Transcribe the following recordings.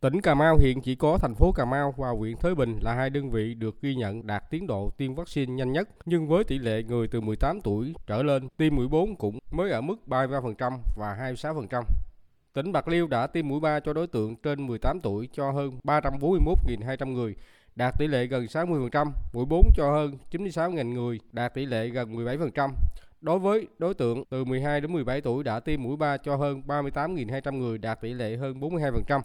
Tỉnh Cà Mau hiện chỉ có thành phố Cà Mau và huyện Thới Bình là hai đơn vị được ghi nhận đạt tiến độ tiêm vaccine nhanh nhất, nhưng với tỷ lệ người từ 18 tuổi trở lên tiêm mũi 4 cũng mới ở mức 33% và 26%. Tỉnh Bạc Liêu đã tiêm mũi 3 cho đối tượng trên 18 tuổi cho hơn 341.200 người, đạt tỷ lệ gần 60%, mũi 4 cho hơn 96.000 người, đạt tỷ lệ gần 17%. Đối với đối tượng từ 12 đến 17 tuổi đã tiêm mũi 3 cho hơn 38.200 người, đạt tỷ lệ hơn 42%.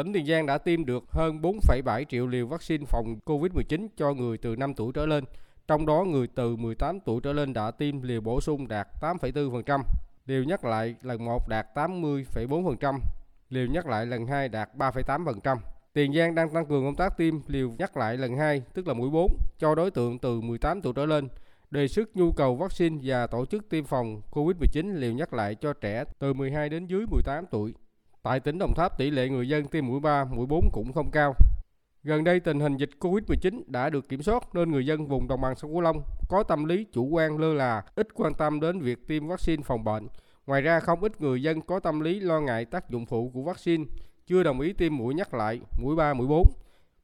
Tỉnh Tiền Giang đã tiêm được hơn 4,7 triệu liều vaccine phòng COVID-19 cho người từ 5 tuổi trở lên. Trong đó người từ 18 tuổi trở lên đã tiêm liều bổ sung đạt 8,4%, liều nhắc lại lần 1 đạt 80,4%, liều nhắc lại lần 2 đạt 3,8%. Tiền Giang đang tăng cường công tác tiêm liều nhắc lại lần 2, tức là mũi 4, cho đối tượng từ 18 tuổi trở lên, đề xuất nhu cầu vaccine và tổ chức tiêm phòng COVID-19 liều nhắc lại cho trẻ từ 12 đến dưới 18 tuổi. Tại tỉnh Đồng Tháp, tỷ lệ người dân tiêm mũi 3, mũi 4 cũng không cao. Gần đây tình hình dịch Covid-19 đã được kiểm soát nên người dân vùng đồng bằng sông Cửu Long có tâm lý chủ quan lơ là, ít quan tâm đến việc tiêm vaccine phòng bệnh. Ngoài ra không ít người dân có tâm lý lo ngại tác dụng phụ của vaccine, chưa đồng ý tiêm mũi nhắc lại, mũi 3, mũi 4.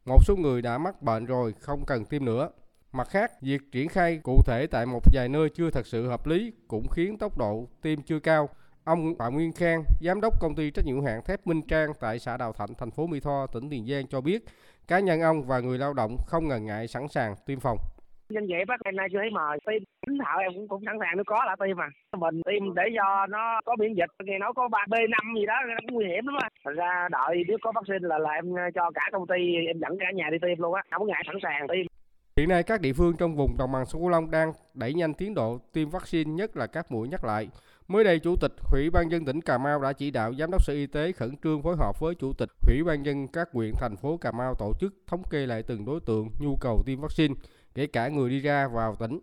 Một số người đã mắc bệnh rồi không cần tiêm nữa. Mặt khác, việc triển khai cụ thể tại một vài nơi chưa thật sự hợp lý cũng khiến tốc độ tiêm chưa cao. Ông Phạm Nguyên Khang, giám đốc công ty trách nhiệm hữu hạn thép Minh Trang tại xã Đào Thạnh, thành phố Mỹ Tho, tỉnh Tiền Giang cho biết, cá nhân ông và người lao động không ngần ngại sẵn sàng tiêm phòng. Nhân vậy bác hôm nay chưa thấy mời. Tiêm chính thạo em cũng cũng sẵn sàng nếu có là tiêm mà. Mình tiêm để cho nó có miễn dịch. Nghe nói có ba b năm gì đó nó cũng nguy hiểm lắm á. Thành ra đợi nếu có vaccine là là em cho cả công ty em dẫn cả nhà đi tiêm luôn á. Không ngại sẵn sàng tiêm. Hiện nay các địa phương trong vùng đồng bằng sông Cửu Long đang đẩy nhanh tiến độ tiêm vaccine nhất là các mũi nhắc lại. Mới đây, Chủ tịch Ủy ban dân tỉnh Cà Mau đã chỉ đạo Giám đốc Sở Y tế khẩn trương phối hợp với Chủ tịch Ủy ban dân các huyện thành phố Cà Mau tổ chức thống kê lại từng đối tượng nhu cầu tiêm vaccine, kể cả người đi ra vào tỉnh.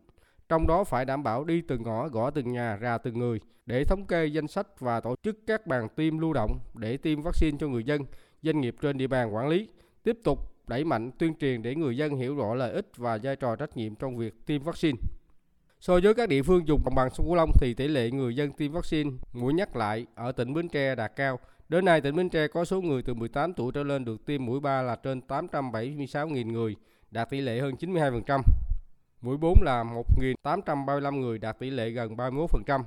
Trong đó phải đảm bảo đi từng ngõ, gõ từng nhà, ra từng người để thống kê danh sách và tổ chức các bàn tiêm lưu động để tiêm vaccine cho người dân, doanh nghiệp trên địa bàn quản lý. Tiếp tục đẩy mạnh tuyên truyền để người dân hiểu rõ lợi ích và vai trò trách nhiệm trong việc tiêm vaccine. So với các địa phương dùng đồng bằng sông Cửu Long thì tỷ lệ người dân tiêm vaccine mũi nhắc lại ở tỉnh Bến Tre đạt cao. Đến nay tỉnh Bến Tre có số người từ 18 tuổi trở lên được tiêm mũi 3 là trên 876.000 người, đạt tỷ lệ hơn 92%. Mũi 4 là 1.835 người, đạt tỷ lệ gần 31%.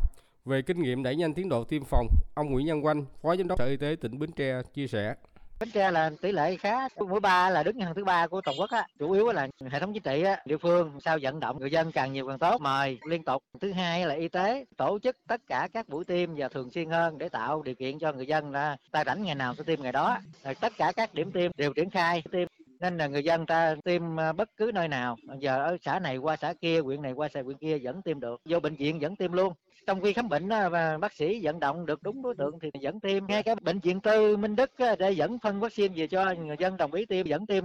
Về kinh nghiệm đẩy nhanh tiến độ tiêm phòng, ông Nguyễn Nhân Quanh, Phó Giám đốc Sở Y tế tỉnh Bến Tre chia sẻ. Bến Tre là tỷ lệ khá, mũi ba là đứng hàng thứ ba của toàn quốc á. Chủ yếu là hệ thống chính trị á, địa phương sao vận động người dân càng nhiều càng tốt. Mời liên tục. Thứ hai là y tế, tổ chức tất cả các buổi tiêm và thường xuyên hơn để tạo điều kiện cho người dân là ta rảnh ngày nào sẽ tiêm ngày đó. Rồi tất cả các điểm tiêm đều triển khai tiêm. Nên là người dân ta tiêm ờ, bất cứ nơi nào. Giờ ở xã này qua xã kia, huyện này qua xã huyện kia vẫn tiêm được. Vô bệnh viện vẫn tiêm luôn trong khi khám bệnh ờ, và bác sĩ vận động được đúng đối tượng thì vẫn tiêm. Ngay cái bệnh viện tư Minh Đức ờ, để dẫn phân vaccine về cho người dân đồng ý tiêm vẫn tiêm.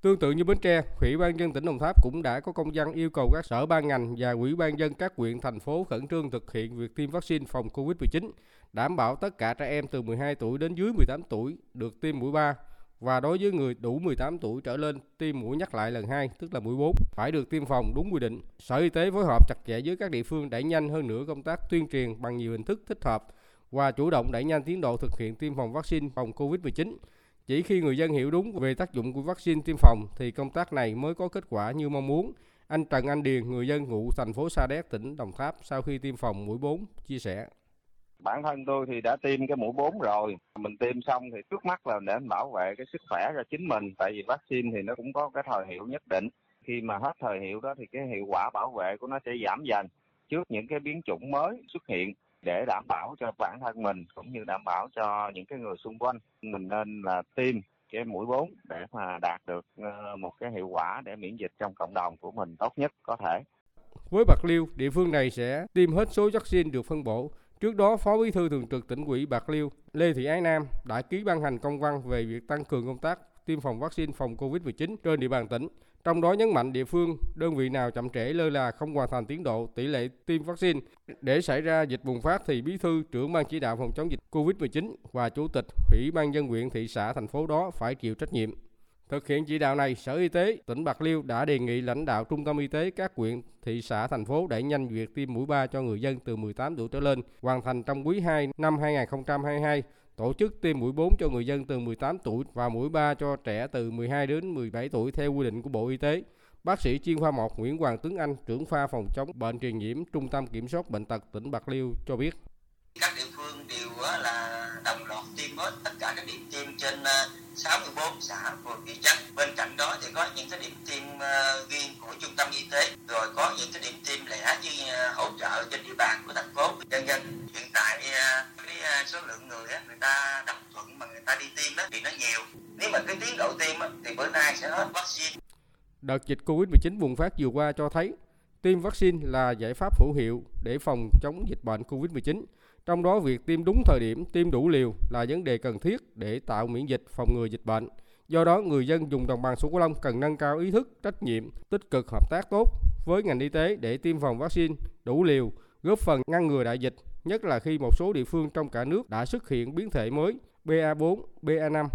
Tương tự như Bến Tre, Ủy ban dân tỉnh Đồng Tháp cũng đã có công văn yêu cầu các sở ban ngành và Ủy ban dân các huyện thành phố khẩn trương thực hiện việc tiêm vaccine phòng Covid-19, đảm bảo tất cả trẻ em từ 12 tuổi đến dưới 18 tuổi được tiêm mũi 3 và đối với người đủ 18 tuổi trở lên tiêm mũi nhắc lại lần 2, tức là mũi 4, phải được tiêm phòng đúng quy định. Sở Y tế phối hợp chặt chẽ với các địa phương đẩy nhanh hơn nữa công tác tuyên truyền bằng nhiều hình thức thích hợp và chủ động đẩy nhanh tiến độ thực hiện tiêm phòng vaccine phòng COVID-19. Chỉ khi người dân hiểu đúng về tác dụng của vaccine tiêm phòng thì công tác này mới có kết quả như mong muốn. Anh Trần Anh Điền, người dân ngụ thành phố Sa Đéc, tỉnh Đồng Tháp sau khi tiêm phòng mũi 4 chia sẻ bản thân tôi thì đã tiêm cái mũi 4 rồi. Mình tiêm xong thì trước mắt là để bảo vệ cái sức khỏe cho chính mình tại vì vaccine thì nó cũng có cái thời hiệu nhất định. Khi mà hết thời hiệu đó thì cái hiệu quả bảo vệ của nó sẽ giảm dần. Trước những cái biến chủng mới xuất hiện để đảm bảo cho bản thân mình cũng như đảm bảo cho những cái người xung quanh mình nên là tiêm cái mũi 4 để mà đạt được ờ, một cái hiệu quả để miễn dịch trong cộng đồng của mình tốt nhất có thể. Với Bạc Liêu, địa phương này sẽ tiêm hết số vaccine được phân bổ Trước đó, Phó Bí thư Thường trực tỉnh ủy Bạc Liêu Lê Thị Ái Nam đã ký ban hành công văn về việc tăng cường công tác tiêm phòng vaccine phòng COVID-19 trên địa bàn tỉnh. Trong đó nhấn mạnh địa phương, đơn vị nào chậm trễ lơ là không hoàn thành tiến độ tỷ lệ tiêm vaccine để xảy ra dịch bùng phát thì bí thư trưởng ban chỉ đạo phòng chống dịch COVID-19 và chủ tịch ủy ban dân huyện thị xã thành phố đó phải chịu trách nhiệm. Thực hiện chỉ đạo này, Sở Y tế tỉnh Bạc Liêu đã đề nghị lãnh đạo trung tâm y tế các huyện, thị xã, thành phố đẩy nhanh việc tiêm mũi 3 cho người dân từ 18 tuổi trở lên, hoàn thành trong quý 2 năm 2022, tổ chức tiêm mũi 4 cho người dân từ 18 tuổi và mũi 3 cho trẻ từ 12 đến 17 tuổi theo quy định của Bộ Y tế. Bác sĩ chuyên khoa 1 Nguyễn Hoàng Tuấn Anh, trưởng khoa phòng chống bệnh truyền nhiễm Trung tâm Kiểm soát Bệnh tật tỉnh Bạc Liêu cho biết. Các địa phương đều là hết tất cả các điểm tiêm trên ờ, 64 xã phường thị trấn. Bên cạnh đó thì có những cái điểm tiêm ờ, riêng của trung tâm y tế, rồi có những cái điểm tiêm lẻ như ờ, hỗ trợ trên địa bàn của thành phố. nhân dân hiện tại cái số lượng người người ta đồng thuận mà người ta đi tiêm đó thì nó nhiều. Nếu mà cái tiến độ tiêm thì bữa nay sẽ hết vaccine. Đợt dịch Covid-19 bùng phát vừa qua cho thấy tiêm vaccine là giải pháp hữu hiệu để phòng chống dịch bệnh Covid-19. Trong đó việc tiêm đúng thời điểm, tiêm đủ liều là vấn đề cần thiết để tạo miễn dịch phòng ngừa dịch bệnh. Do đó, người dân dùng đồng bằng sông Cửu Long cần nâng cao ý thức, trách nhiệm, tích cực hợp tác tốt với ngành y tế để tiêm phòng vaccine đủ liều, góp phần ngăn ngừa đại dịch, nhất là khi một số địa phương trong cả nước đã xuất hiện biến thể mới BA4, BA5